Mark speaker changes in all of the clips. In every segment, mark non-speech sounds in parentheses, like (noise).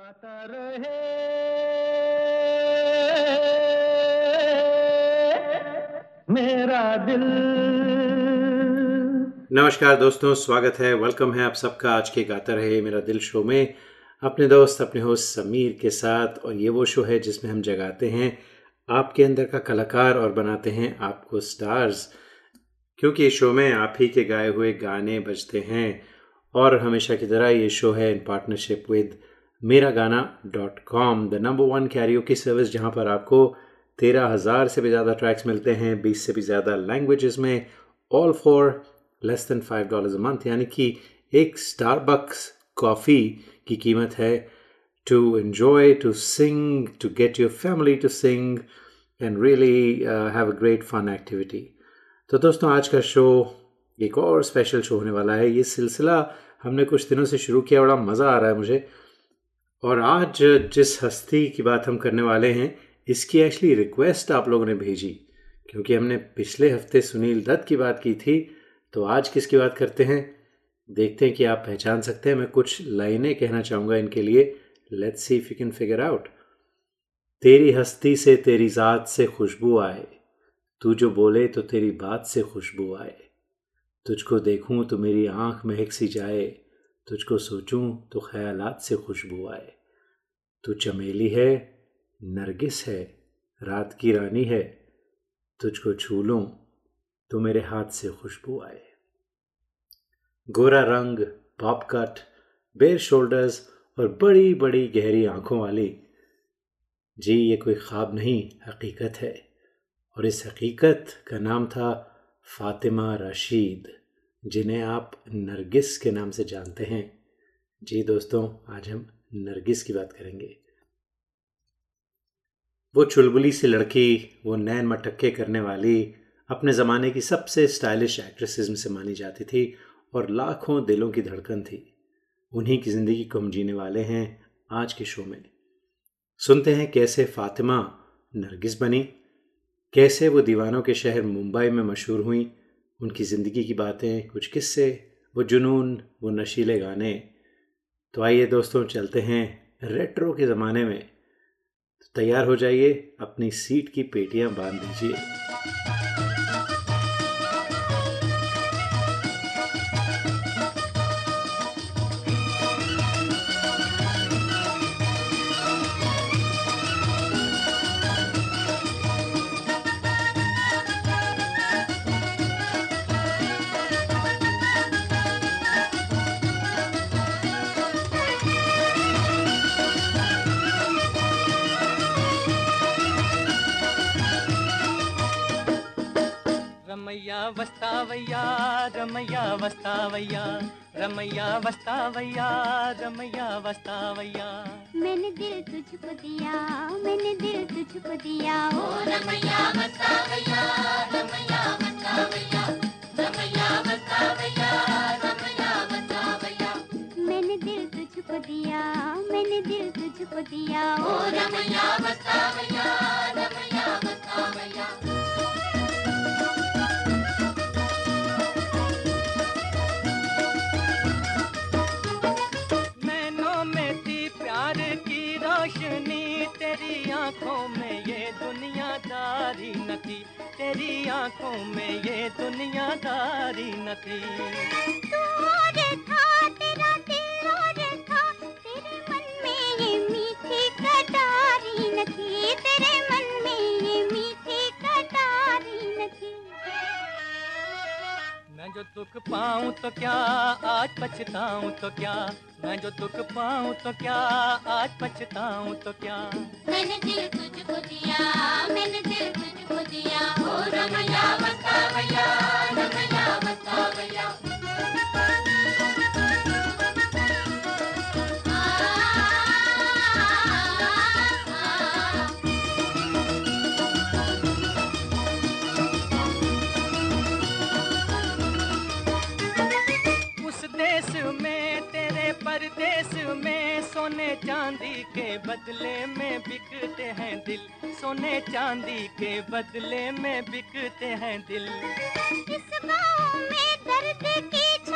Speaker 1: गाता रहे। मेरा दिल।
Speaker 2: नमस्कार दोस्तों, स्वागत है वेलकम है आप सबका, आज के गाता रहे मेरा दिल शो में। अपने दोस्त, अपने होस्ट समीर के साथ, और ये वो शो है जिसमें हम जगाते हैं आपके अंदर का कलाकार और बनाते हैं आपको स्टार्स क्योंकि इस शो में आप ही के गाए हुए गाने बजते हैं, और हमेशा की तरह ये शो है इन पार्टनरशिप विद मेरा Gaana dot com the number one karaoke की सर्विस जहाँ पर आपको तेरह हज़ार से भी ज़्यादा ट्रैक्स मिलते हैं बीस से भी ज़्यादा लैंग्वेजेस में all for less than five dollars a month यानी कि एक स्टारबक्स कॉफ़ी की कीमत है to enjoy, to sing to get your family to sing and really have a great fun activity तो दोस्तों आज का शो एक और स्पेशल शो होने वाला है। ये सिलसिला हमने कुछ दिनों से शुरू किया बड़ा मज़ा आ रहा है मुझे। और आज जिस हस्ती की बात हम करने वाले हैं, इसकी एक्चुअली रिक्वेस्ट आप लोगों ने भेजी। क्योंकि हमने पिछले हफ़्ते सुनील दत्त की बात की थी तो आज किसकी बात करते हैं? देखते हैं कि आप पहचान सकते हैं। मैं कुछ लाइनें कहना चाहूँगा इनके लिए। Let's see if you can figure out तेरी हस्ती से तेरी ज़ात से खुशबू आए। तू जो बोले तो तेरी बात से खुशबू आए। तुझको देखूँ तो मेरी आँख महक सी जाए। तुझको सोचूं तो ख्यालात से खुशबू आए। तू चमेली है, नरगिस है, रात की रानी है। तुझको छू लूँ तो मेरे हाथ से खुशबू आए। गोरा रंग पॉप कट बेर शोल्डर्स और बड़ी बड़ी गहरी आँखों वाली। जी, ये कोई ख्वाब नहीं, हकीकत है। और इस हकीकत का नाम था फातिमा रशीद। जिन्हें आप नरगिस के नाम से जानते हैं। जी दोस्तों, आज हम नरगिस की बात करेंगे। वो चुलबुली सी लड़की, वो नैन मटक्के करने वाली, अपने ज़माने की सबसे स्टाइलिश एक्ट्रेसेस में से मानी जाती थी और लाखों दिलों की धड़कन थी। उन्हीं की ज़िंदगी को हम जीने वाले हैं आज के शो में। सुनते हैं कैसे फातिमा नरगिस बनी, कैसे वो दीवानों के शहर मुंबई में मशहूर हुई उनकी ज़िंदगी की बातें, कुछ किस्से, वो जुनून, वो नशीले गाने। तो आइए दोस्तों, चलते हैं रेट्रो के ज़माने में। तो तैयार हो जाइए, अपनी सीट की पेटियाँ बाँध दीजिए।
Speaker 3: वस्तावैया रमैया वस्तावैया रमैया वस्तावैया रमैया वस्तावैया
Speaker 4: मैंने दिल तुझको दिया मैंने दिल तुझको दिया। ओ रमैया वस्तावैया रमैया वस्तावैया रमैया वस्तावैया रमैया वस्तावैया मैंने दिल तुझको दिया मैंने दिल तुझको दिया। ओ रमैया वस्तावैया रमैया वस्तावैया
Speaker 3: न तेरी आँखों में ये दुनियादारी न थी
Speaker 4: था, तेरा मन में ये मीठी कटारी न मैं
Speaker 3: जो दुख पाऊँ तो क्या? आज पछताऊं तो क्या? मैं जो दुख पाऊँ तो क्या? आज पछताऊं तो क्या?
Speaker 4: मैंने दिल तुझको दिया, मैंने दिल तुझको दिया। ओ रमैया बता भैया रमैया बता
Speaker 3: बदले में बिकते हैं दिल। सोने चांदी के बदले में बिकते हैं दिल।
Speaker 4: इस में दर्द की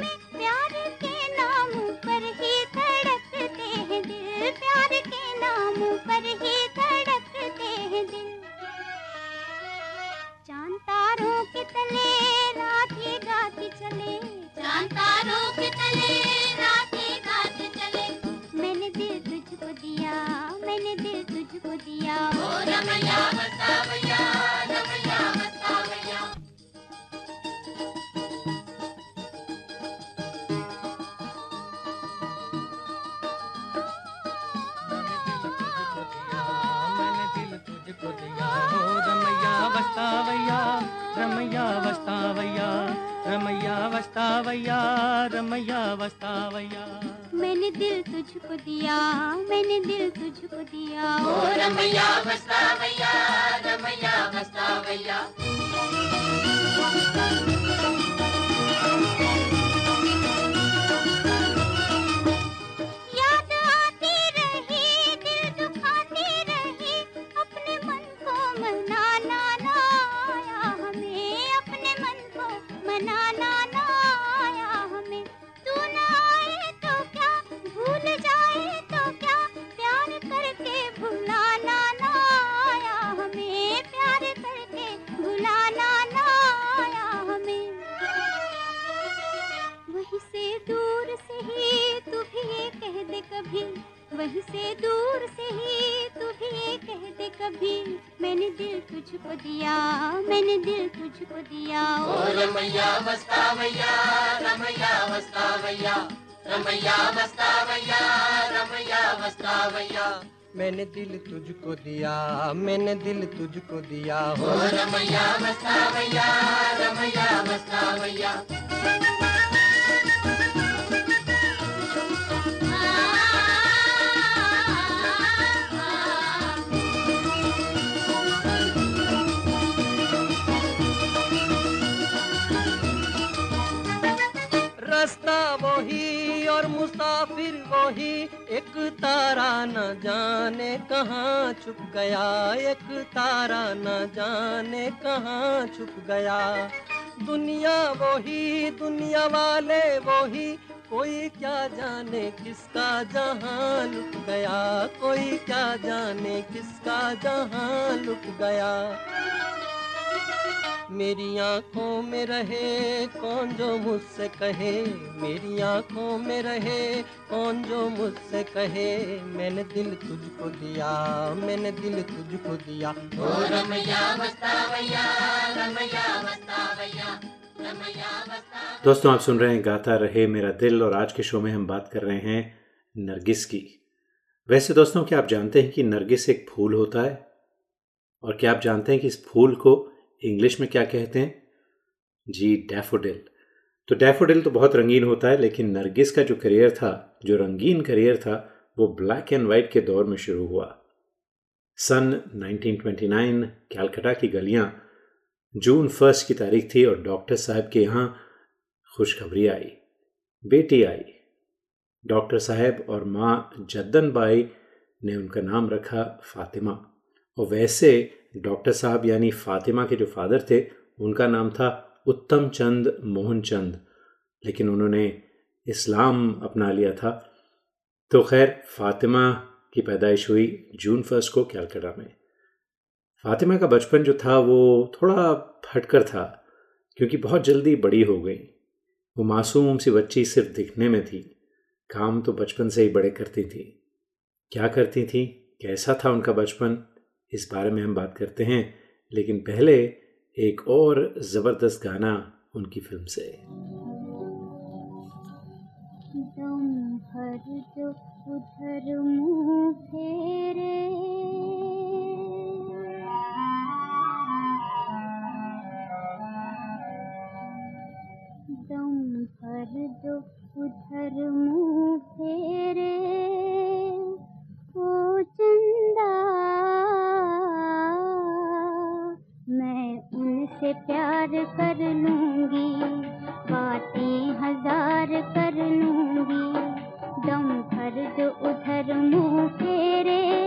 Speaker 4: में प्यार के नाम पर ही धड़कते हैं दिल।
Speaker 5: पर ही रमैया
Speaker 4: वस्तावैया रमैया वस्तावैया
Speaker 5: मैंने दिल तुझको दिया मैंने दिल तुझको दिया। ओ
Speaker 4: रमैया भैया रमैया वस्तावैया
Speaker 6: किसका जहाँ लुक गया? कोई क्या जाने किसका जहाँ लुक गया? मेरी आँखों में रहे कौन जो मुझसे कहे? मेरी आँखों में रहे कौन जो मुझसे कहे? मैंने दिल तुझको दिया, मैंने दिल तुझको दिया।
Speaker 4: ओ रमैया रमैया वस्तावैया रमैया वस्तावैया
Speaker 2: दोस्तों, आप सुन रहे हैं गाता रहे मेरा दिल और आज के शो में हम बात कर रहे हैं नरगिस की। वैसे दोस्तों, क्या आप जानते हैं कि नरगिस एक फूल होता है? और क्या आप जानते हैं कि इस फूल को इंग्लिश में क्या कहते हैं? जी, डैफ़ोडिल। तो डैफ़ोडिल तो बहुत रंगीन होता है, लेकिन नरगिस का जो करियर था, जो रंगीन करियर था, वो ब्लैक एंड वाइट के दौर में शुरू हुआ। सन 1929 कैलकटा की गलियाँ जून फ़र्स्ट की तारीख थी और डॉक्टर साहब के यहाँ खुशखबरी आई, बेटी आई। डॉक्टर साहब और माँ जद्दन बाई ने उनका नाम रखा फातिमा। और वैसे डॉक्टर साहब यानी फातिमा के जो फादर थे, उनका नाम था उत्तम चंद मोहन चंद। लेकिन उन्होंने इस्लाम अपना लिया था। तो खैर, फातिमा की पैदाइश हुई जून फ़र्स्ट को कैलकाटा में। फातिमा का बचपन जो था, वो थोड़ा फटकर था, क्योंकि बहुत जल्दी बड़ी हो गई। वो मासूम सी बच्ची सिर्फ़ दिखने में थी। काम तो बचपन से ही बड़े करती थी। क्या करती थी? कैसा था उनका बचपन? इस बारे में हम बात करते हैं, लेकिन पहले एक और ज़बरदस्त गाना उनकी फ़िल्म से।
Speaker 5: उधर मुँह फेरे भर जो उधर मुँह फेरे, ओ चंदा, मैं उनसे प्यार कर लूँगी, बातें हज़ार कर लूँगी, दम भर जो उधर मुँह फेरे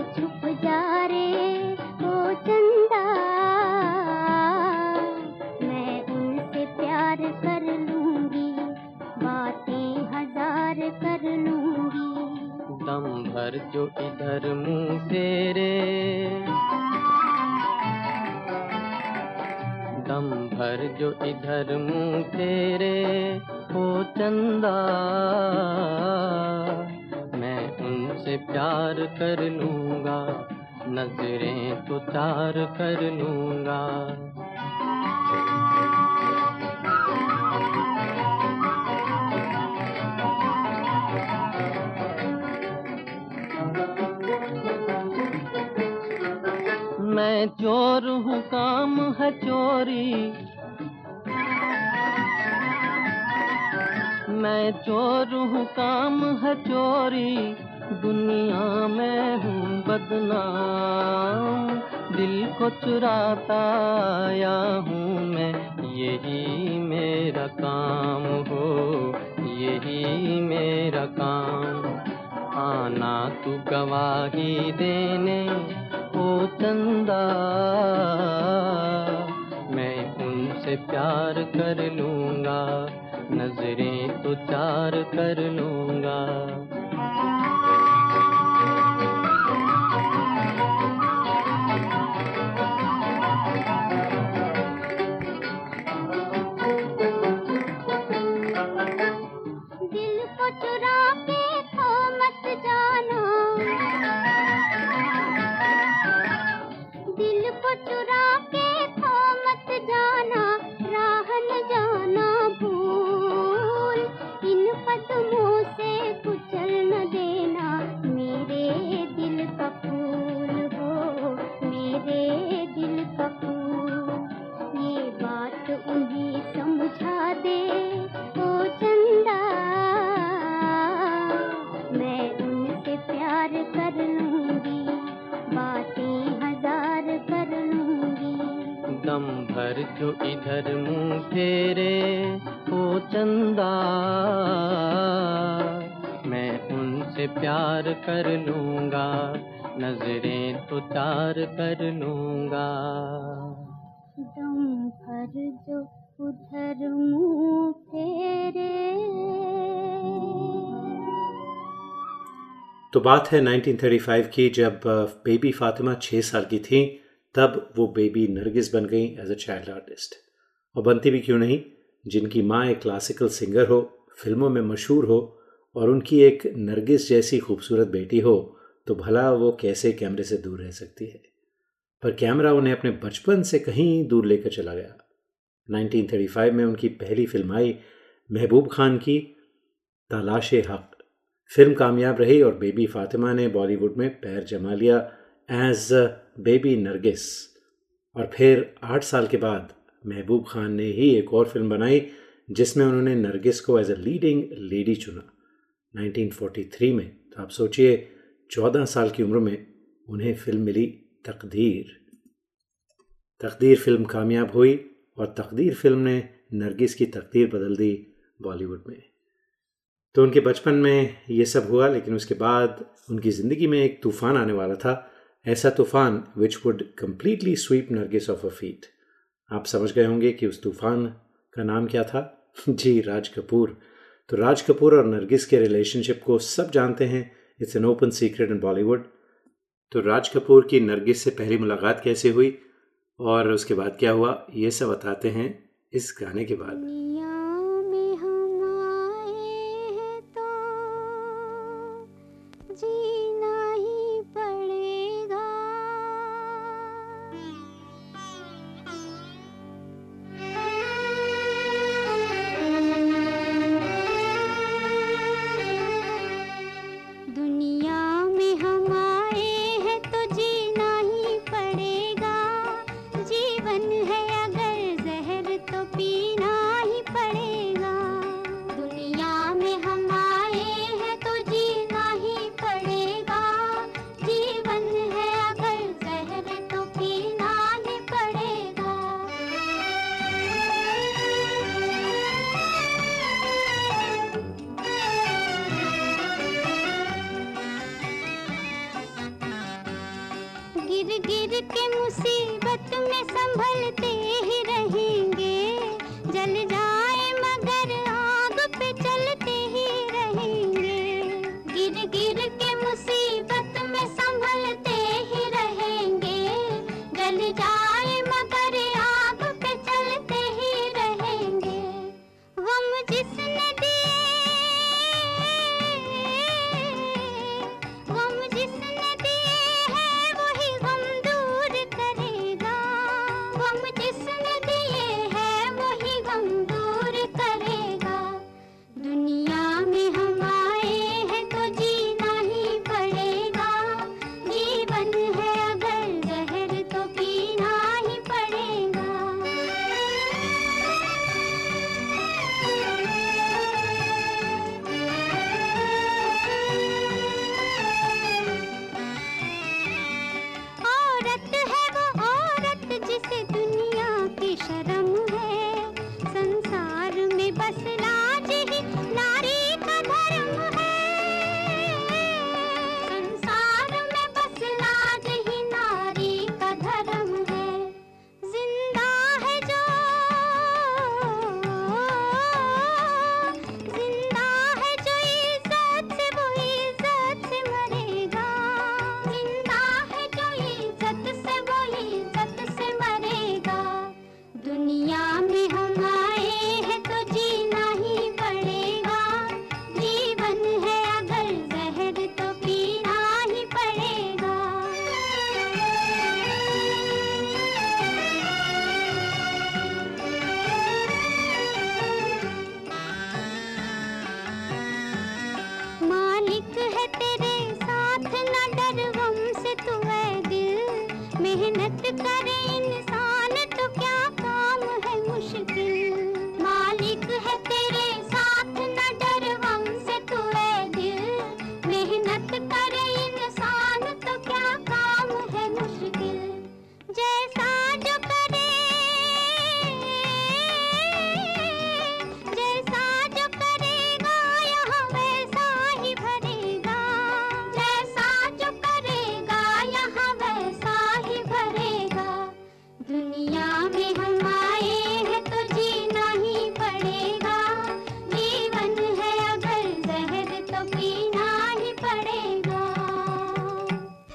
Speaker 5: अब छुप कर लूँगा
Speaker 4: उनसे प्यार कर लूँगा नज़रें तो चार कर लूँगा। जो इधर मुँह फेरे ओ चंदा मैं उनसे प्यार कर लूँगा नज़रें तो चार कर लूँगा।
Speaker 5: दम भर जो उधर मुँह फेरे।
Speaker 2: तो बात है 1935 की जब बेबी फातिमा छः साल की थी तब वो बेबी नरगिस बन गई एज अ चाइल्ड आर्टिस्ट और बनती भी क्यों नहीं? जिनकी माँ एक क्लासिकल सिंगर हो, फ़िल्मों में मशहूर हो, और उनकी एक नरगिस जैसी खूबसूरत बेटी हो तो भला वो कैसे कैमरे से दूर रह सकती है? पर कैमरा उन्हें अपने बचपन से कहीं दूर लेकर चला गया। 1935 में उनकी पहली फ़िल्म आई, महबूब खान की तलाश हक। फ़िल्म कामयाब रही और बेबी फातिमा ने बॉलीवुड में पैर जमा लिया एज बेबी नरगिस। और फिर आठ साल के बाद महबूब खान ने ही एक और फ़िल्म बनाई, जिसमें उन्होंने नरगिस को एज ए लीडिंग लेडी चुना। 1943 में तो आप सोचिए 14 साल की उम्र में उन्हें फ़िल्म मिली तकदीर। तकदीर फ़िल्म कामयाब हुई और तकदीर फ़िल्म ने नरगिस की तकदीर बदल दी बॉलीवुड में। तो उनके बचपन में ये सब हुआ, लेकिन उसके बाद उनकी ज़िंदगी में एक तूफ़ान आने वाला था ऐसा तूफ़ान which would completely sweep Nargis off a feet आप समझ गए होंगे कि उस तूफ़ान का नाम क्या था? (laughs) जी, राज कपूर। तो राज कपूर और नरगिस के रिलेशनशिप को सब जानते हैं। It's an open secret in Bollywood तो राज कपूर की नरगिस से पहली मुलाकात कैसे हुई? और उसके बाद क्या हुआ? ये सब बताते हैं इस गाने के बाद।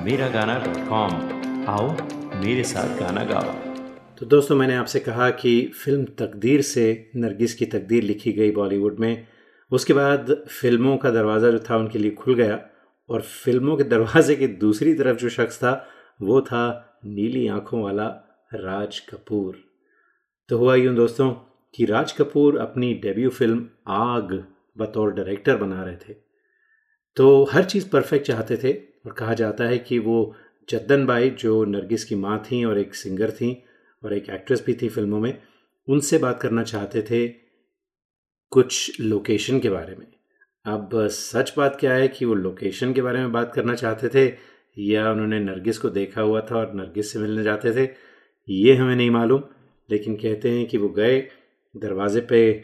Speaker 2: Meragana.com आओ, मेरे साथ गाना गाओ। तो दोस्तों, मैंने आपसे कहा कि फ़िल्म तकदीर से नरगिस की तकदीर लिखी गई बॉलीवुड में। उसके बाद फ़िल्मों का दरवाज़ा जो था, उनके लिए खुल गया। और फ़िल्मों के दरवाजे की दूसरी तरफ़ जो शख्स था, वो था नीली आँखों वाला राज कपूर। तो हुआ यूँ दोस्तों कि राज कपूर अपनी डेब्यू फ़िल्म आग बतौर डायरेक्टर बना रहे थे। तो हर चीज़ परफेक्ट चाहते थे और कहा जाता है कि वो जद्दन बाई, जो नरगिस की माँ थी और एक सिंगर थीं और एक एक्ट्रेस भी थी फ़िल्मों में, उनसे बात करना चाहते थे कुछ लोकेशन के बारे में। अब सच बात क्या है कि वो लोकेशन के बारे में बात करना चाहते थे या उन्होंने नरगिस को देखा हुआ था और नरगिस से मिलने जाते थे, ये हमें नहीं मालूम, लेकिन कहते हैं कि वो गए, दरवाजे पे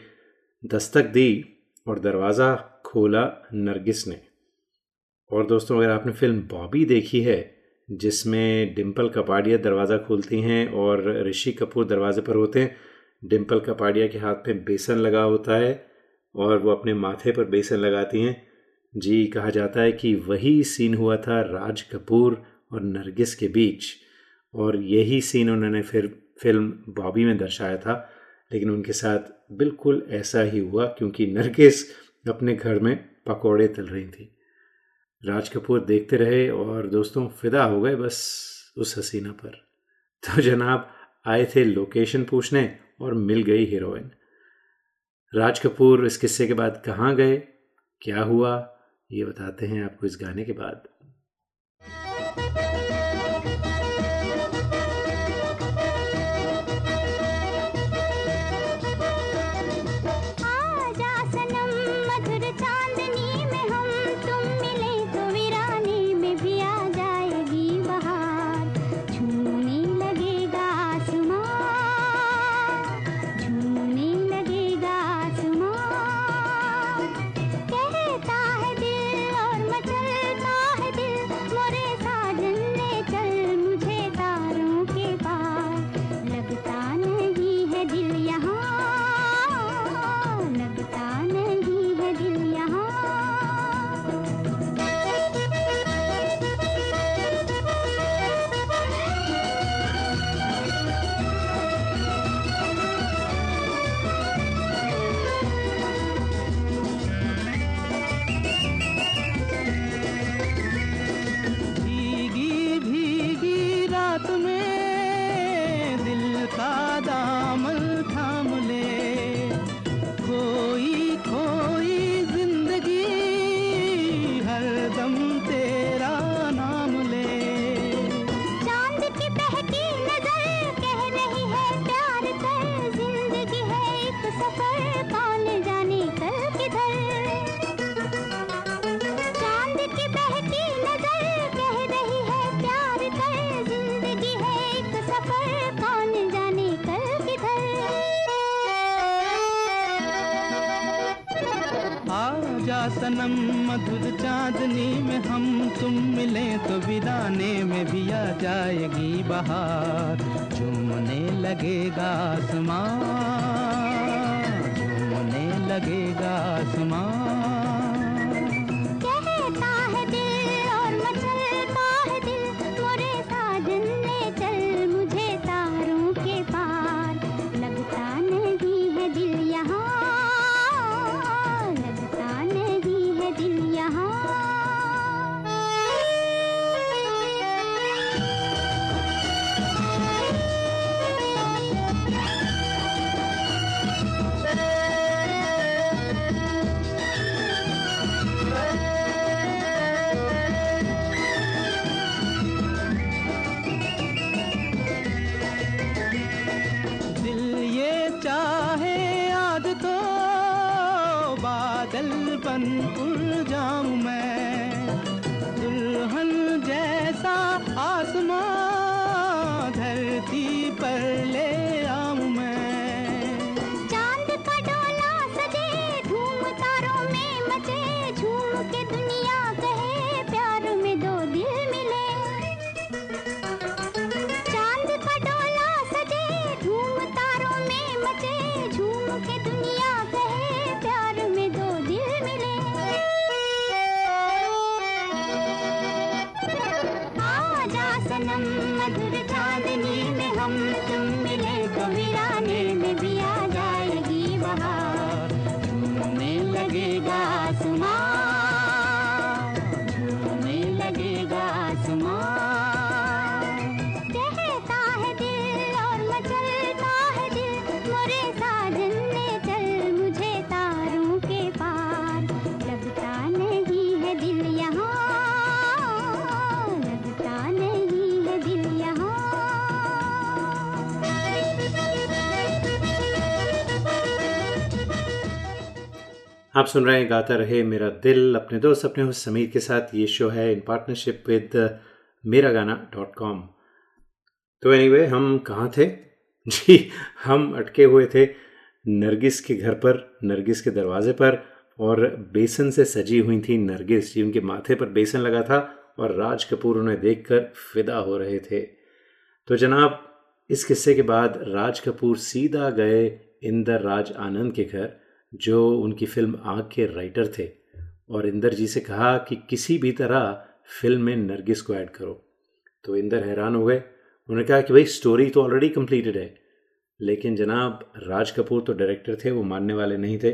Speaker 2: दस्तक दी और दरवाज़ा खोला नरगिस ने। और दोस्तों, अगर आपने फ़िल्म बॉबी देखी है, जिसमें डिम्पल कपाड़िया दरवाज़ा खोलती हैं और ऋषि कपूर दरवाजे पर होते हैं डिम्पल कपाड़िया के हाथ में बेसन लगा होता है और वो अपने माथे पर बेसन लगाती हैं। जी, कहा जाता है कि वही सीन हुआ था राज कपूर और नरगिस के बीच, और यही सीन उन्होंने फिर फ़िल्म बॉबी में दर्शाया था। लेकिन उनके साथ बिल्कुल ऐसा ही हुआ, क्योंकि नरगिस अपने घर में पकौड़े तल रही थी। राज कपूर देखते रहे और दोस्तों, फिदा हो गए बस उस हसीना पर। तो जनाब, आए थे लोकेशन पूछने और मिल गई हीरोइन। राज कपूर इस किस्से के बाद कहाँ गए? क्या हुआ? ये बताते हैं आपको इस गाने के बाद।
Speaker 5: बहार
Speaker 4: झूमने लगेगा आसमान झूमने लगेगा आसमां।
Speaker 2: आप सुन रहे हैं गाता रहे मेरा दिल, अपने दोस्त, अपने होस्ट समीर के साथ। ये शो है इन पार्टनरशिप विद मेरा गाना डॉट कॉम तो एनीवे हम कहाँ थे? (laughs) जी, हम अटके हुए थे नरगिस के घर पर, नरगिस के दरवाजे पर, और बेसन से सजी हुई थी नरगिस जी उनके माथे पर बेसन लगा था, और राज कपूर उन्हें देखकर फिदा हो रहे थे। तो जनाब, इस किस्से के बाद राज कपूर सीधा गए इंदर राज आनंद के घर। जो उनकी फ़िल्म आग के राइटर थे, और इंदर जी से कहा कि किसी भी तरह फ़िल्म में नरगिस को ऐड करो। तो इंदर हैरान हो गए। उन्होंने कहा कि भाई स्टोरी तो ऑलरेडी कंप्लीटेड है। लेकिन जनाब, राज कपूर तो डायरेक्टर थे, वो मानने वाले नहीं थे।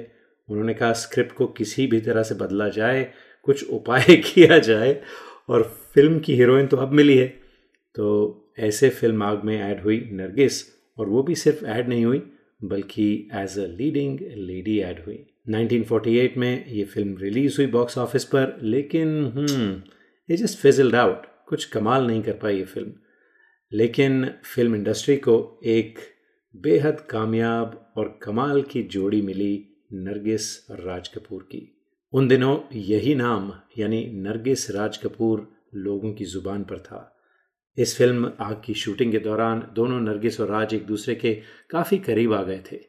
Speaker 2: उन्होंने कहा स्क्रिप्ट को किसी भी तरह से बदला जाए, कुछ उपाय (laughs) किया जाए, और फ़िल्म की हीरोइन तो अब मिली है। तो ऐसे फ़िल्म आग में ऐड हुई नरगिस, और वो भी सिर्फ़ ऐड नहीं हुई बल्कि as a leading lady add हुई। 1948 में ये फ़िल्म रिलीज़ हुई बॉक्स ऑफ़िस पर, लेकिन ये जस्ट फिजल्ड आउट कुछ कमाल नहीं कर पाई ये फ़िल्म लेकिन फ़िल्म इंडस्ट्री को एक बेहद कामयाब और कमाल की जोड़ी मिली नरगिस राज कपूर की। उन दिनों यही नाम, यानी नरगिस राज कपूर लोगों की ज़ुबान पर था। इस फ़िल्म आग की शूटिंग के दौरान दोनों नरगिस और राज एक दूसरे के काफ़ी करीब आ गए थे।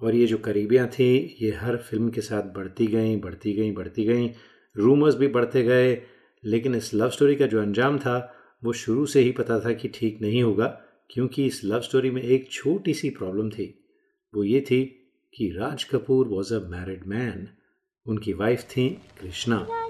Speaker 2: और ये जो करीबियाँ थी, ये हर फ़िल्म के साथ बढ़ती गईं बढ़ती गईं बढ़ती गईं। रूमर्स भी बढ़ते गए, लेकिन इस लव स्टोरी का जो अंजाम था, वो शुरू से ही पता था कि ठीक नहीं होगा, क्योंकि इस लव स्टोरी में एक छोटी सी प्रॉब्लम थी। वो ये थी कि Raj Kapoor was a married man उनकी वाइफ थी कृष्णा।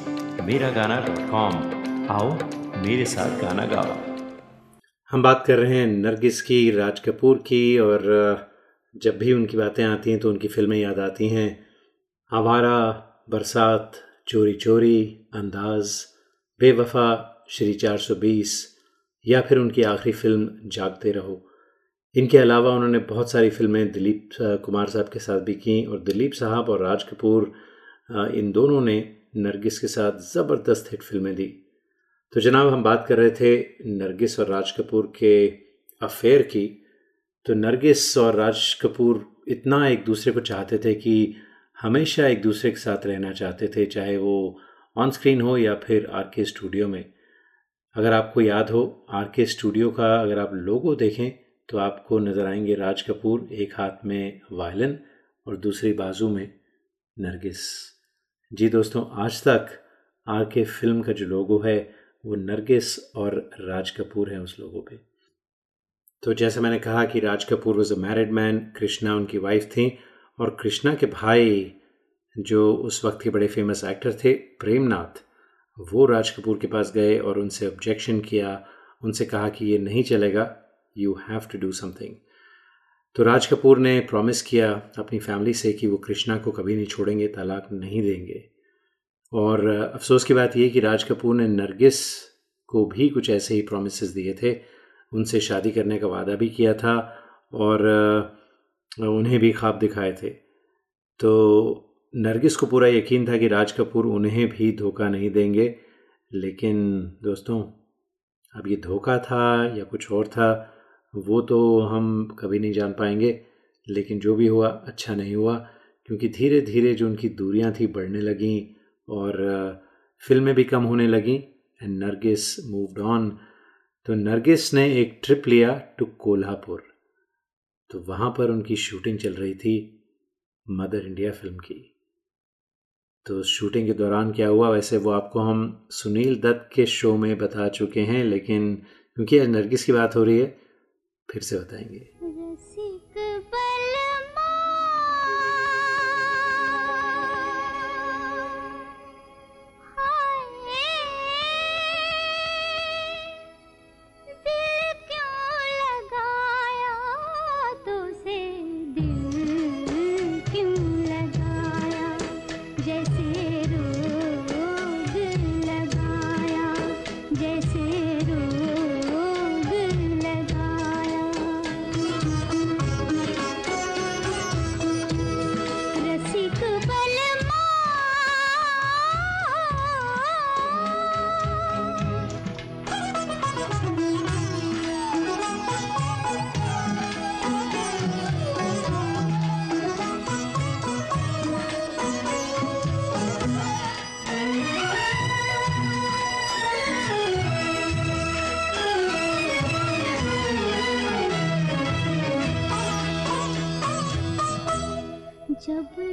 Speaker 2: Miragana.com. आओ, मेरे साथ गाना गाओ। हम बात कर रहे हैं नरगिस की, राज कपूर की, और जब भी उनकी बातें आती हैं तो उनकी फ़िल्में याद आती हैं। आवारा, बरसात, चोरी चोरी, अंदाज, बेवफा, श्री 420 या फिर उनकी आखिरी फ़िल्म, जागते रहो। इनके अलावा उन्होंने बहुत सारी फ़िल्में दिलीप कुमार साहब के साथ भी की, और दिलीप साहब और राज कपूर इन दोनों ने नरगिस के साथ ज़बरदस्त हिट फ़िल्में दी। तो जनाब, हम बात कर रहे थे नरगिस और राज कपूर के अफेयर की। तो नरगिस और राज कपूर इतना एक दूसरे को चाहते थे कि हमेशा एक दूसरे के साथ रहना चाहते थे, चाहे वो ऑन स्क्रीन हो या फिर आर के स्टूडियो में। अगर आपको याद हो, आर के स्टूडियो का अगर आप लोगो देखें तो आपको नज़र आएँगे राज कपूर एक हाथ में वायलिन और दूसरी बाजू में नरगिस। जी दोस्तों, आज तक आर के फ़िल्म का जो लोगो है, वो नरगिस और राज कपूर है उस लोगों पे। तो जैसे मैंने कहा कि Raj Kapoor was a married man Krishna उनकी वाइफ थी और कृष्णा के भाई, जो उस वक्त के बड़े फ़ेमस एक्टर थे, प्रेमनाथ, वो राज कपूर के पास गए और उनसे ऑब्जेक्शन किया, उनसे कहा कि ये नहीं चलेगा you have to do something तो राज कपूर ने प्रॉमिस किया अपनी फैमिली से कि वो कृष्णा को कभी नहीं छोड़ेंगे, तलाक नहीं देंगे। और अफसोस की बात यह कि राज कपूर ने नरगिस को भी कुछ ऐसे ही प्रोमिस दिए थे। उनसे शादी करने का वादा भी किया था और उन्हें भी ख्वाब दिखाए थे। तो नरगिस को पूरा यकीन था कि राज कपूर उन्हें भी धोखा नहीं देंगे। लेकिन दोस्तों, अब ये धोखा था या कुछ और था वो तो हम कभी नहीं जान पाएँगे, लेकिन जो भी हुआ अच्छा नहीं हुआ, क्योंकि धीरे धीरे जो उनकी दूरियाँ थी बढ़ने लगीं और फ़िल्में भी कम होने लगीं एंड नरगिस मूव्ड ऑन तो नरगिस ने एक ट्रिप लिया टू कोल्हापुर तो वहाँ पर उनकी शूटिंग चल रही थी मदर इंडिया फ़िल्म की। तो शूटिंग के दौरान क्या हुआ? वैसे वो आपको हम सुनील दत्त के शो में बता चुके हैं, लेकिन क्योंकि आज नरगिस की बात हो रही है फिर से बताएँगे।
Speaker 5: the
Speaker 2: breeze.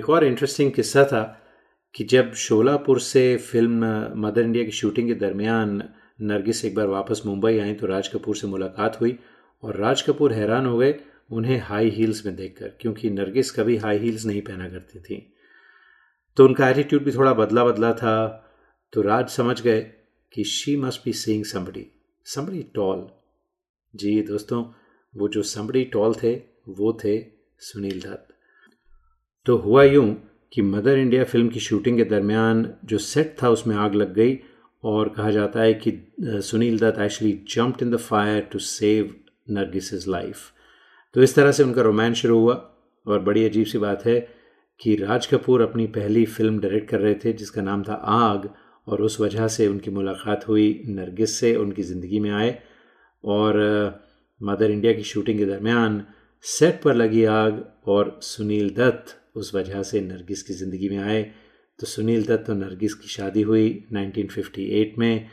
Speaker 2: एक और इंटरेस्टिंग किस्सा था कि जब शोलापुर से फ़िल्म मदर इंडिया की शूटिंग के दरमियान नरगिस एक बार वापस मुंबई आई तो राज कपूर से मुलाकात हुई और राज कपूर हैरान हो गए उन्हें हाई हील्स में देखकर, क्योंकि नरगिस कभी हाई हील्स नहीं पहना करती थी। तो उनका एटीट्यूड भी थोड़ा बदला बदला था। तो राज समझ गए कि she must be seeing somebody somebody tall जी दोस्तों, वो जो समबडी टॉल थे, वो थे सुनील दत्त। तो हुआ यूँ कि मदर इंडिया फ़िल्म की शूटिंग के दरमियान जो सेट था उसमें आग लग गई और कहा जाता है कि Sunil Dutt actually jumped in the fire to save Nargis life तो इस तरह से उनका रोमांस शुरू हुआ और बड़ी अजीब सी बात है कि राज कपूर अपनी पहली फ़िल्म डायरेक्ट कर रहे थे, जिसका नाम था आग, और उस वजह से उनकी मुलाकात हुई नरगिस से, उनकी ज़िंदगी में आए और मदर इंडिया की शूटिंग के दरमियान सेट पर लगी आग और सुनील दत्त उस वजह से नरगिस की ज़िंदगी में आए तो सुनील दत्त और नरगिस की शादी हुई 1958 में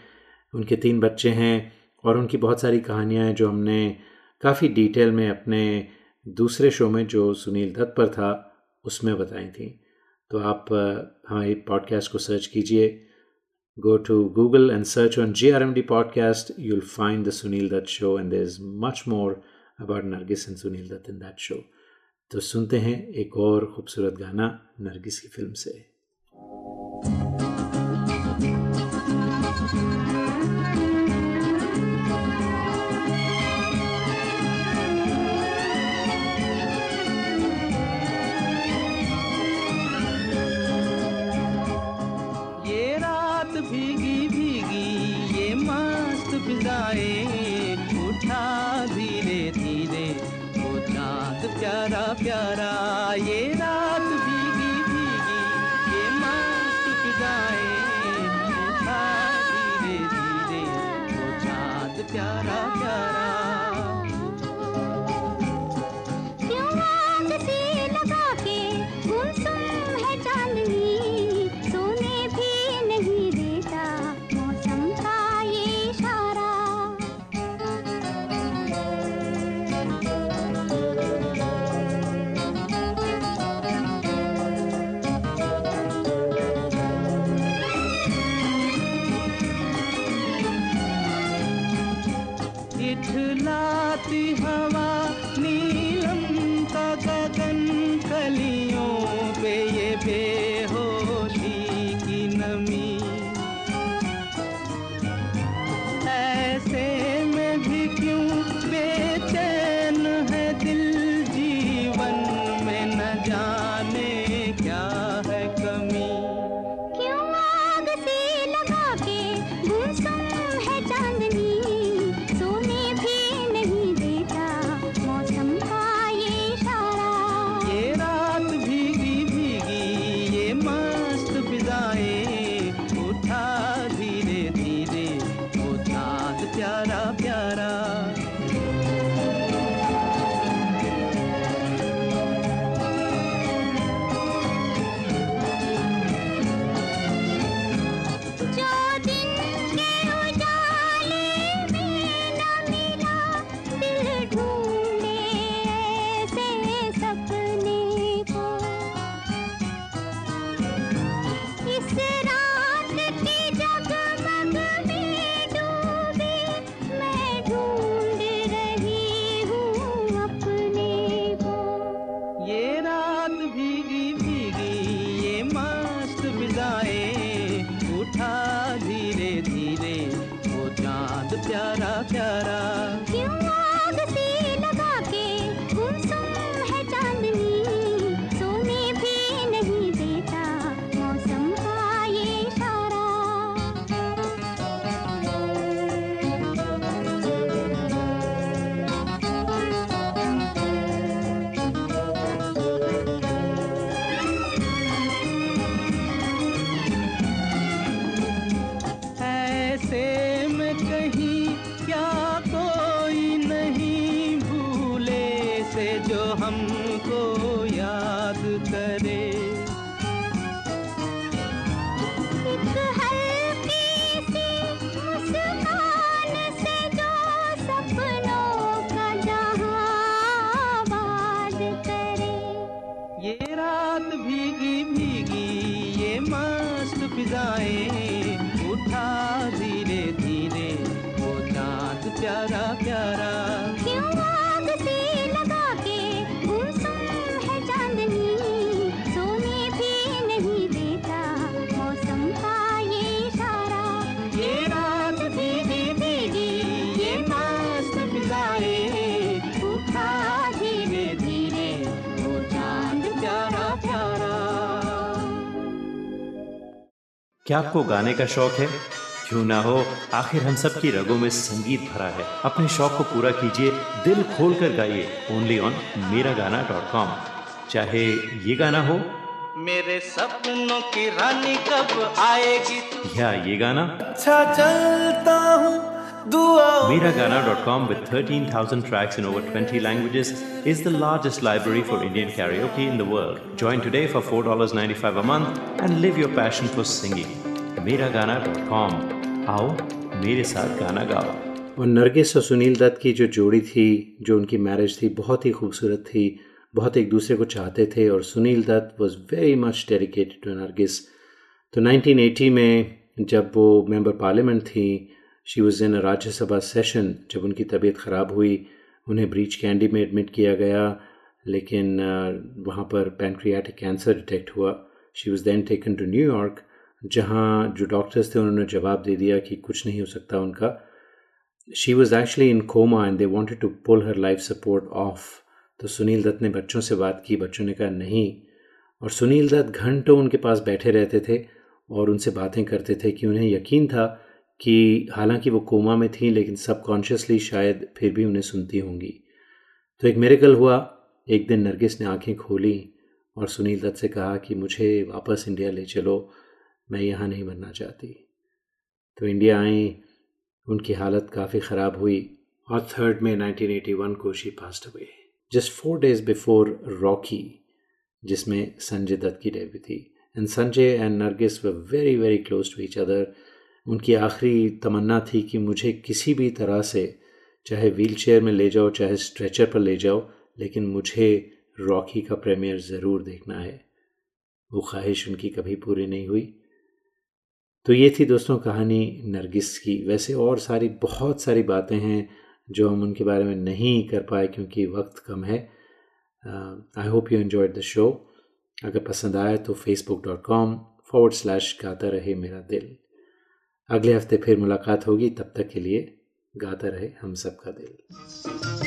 Speaker 2: उनके तीन बच्चे हैं और उनकी बहुत सारी कहानियाँ हैं जो हमने काफ़ी डिटेल में अपने दूसरे शो में जो सुनील दत्त पर था उसमें बताई थी तो आप हमारी पॉडकास्ट को सर्च कीजिए go to Google and go to Google and search on GRMD podcast. You'll find the Sunil Dutt show, and there's much more about Nargis and Sunil Dutt in that show. तो सुनते हैं एक और खूबसूरत गाना नरगिस की film से।
Speaker 4: Let's go!
Speaker 5: क्या
Speaker 2: आपको गाने का शौक है? क्यों ना हो? आखिर हम सब की रगों में संगीत भरा है। अपने शौक को पूरा कीजिए। दिल खोल कर गाइए। ओनली ऑन मेरा गाना डॉट कॉम। चाहे ये गाना हो।
Speaker 4: मेरे सपनों की रानी कब आएगी?
Speaker 2: या ये गाना।
Speaker 4: अच्छा चलता हूँ। दुआ
Speaker 2: मेरा Gaana dot com with 13,000 tracks in over 20 languages is the largest library for Indian karaoke in the world. Join today for $4.95 a month and live your passion for singing. मेरा गाना डॉट कॉम आओ मेरे साथ गाना गाओ और नरगिस और सुनील दत्त की जो जोड़ी थी जो उनकी मैरिज थी बहुत ही खूबसूरत थी बहुत एक दूसरे को चाहते थे और Sunil Dutt was very much dedicated to Nargis तो 1980 में जब वो मेंबर पार्लियामेंट थी she was in Rajya Sabha session जब उनकी तबीयत ख़राब हुई। उन्हें ब्रीच कैंडी में एडमिट किया गया, लेकिन वहाँ पर पैंक्रियाटिक कैंसर डिटेक्ट हुआ। She was then taken to New York जहाँ जो डॉक्टर्स थे उन्होंने जवाब दे दिया कि कुछ नहीं हो सकता उनका। She was actually in coma and they wanted to pull her life support off तो सुनील दत्त ने बच्चों से बात की, बच्चों ने कहा, नहीं। और सुनील दत्त घंटों उनके पास बैठे रहते थे और उनसे बातें करते थे कि उन्हें यकीन था कि हालाँकि वो कोमा में थी, लेकिन सबकॉन्शियसली शायद फिर भी उन्हें सुनती होंगी। तो एक मेरेकल हुआ। एक दिन नरगिस ने आँखें खोली और सुनील दत्त से कहा कि मुझे वापस इंडिया ले चलो, मैं यहाँ नहीं बनना चाहती। तो इंडिया आई। उनकी हालत काफ़ी ख़राब हुई और थर्ड में 1981 को she passed away just four days before Rocky, जिसमें संजय दत्त की डेब्यू थी। And Sanjay and Nargis were very close to each other उनकी आखिरी तमन्ना थी कि मुझे किसी भी तरह से चाहे व्हील चेयर में ले जाओ, चाहे स्ट्रेचर पर ले जाओ, लेकिन मुझे रॉकी का प्रीमियर ज़रूर देखना है। वो ख्वाहिश उनकी कभी पूरी नहीं हुई। तो ये थी दोस्तों कहानी नरगिस की। वैसे और सारी, बहुत सारी बातें हैं जो हम उनके बारे में नहीं कर पाए क्योंकि वक्त कम है। I hope you enjoyed the show अगर पसंद आए तो Facebook dot com forward slash गाता रहे मेरा दिल। अगले हफ़्ते फिर मुलाकात होगी। तब तक के लिए गाता रहे हम सबका दिल।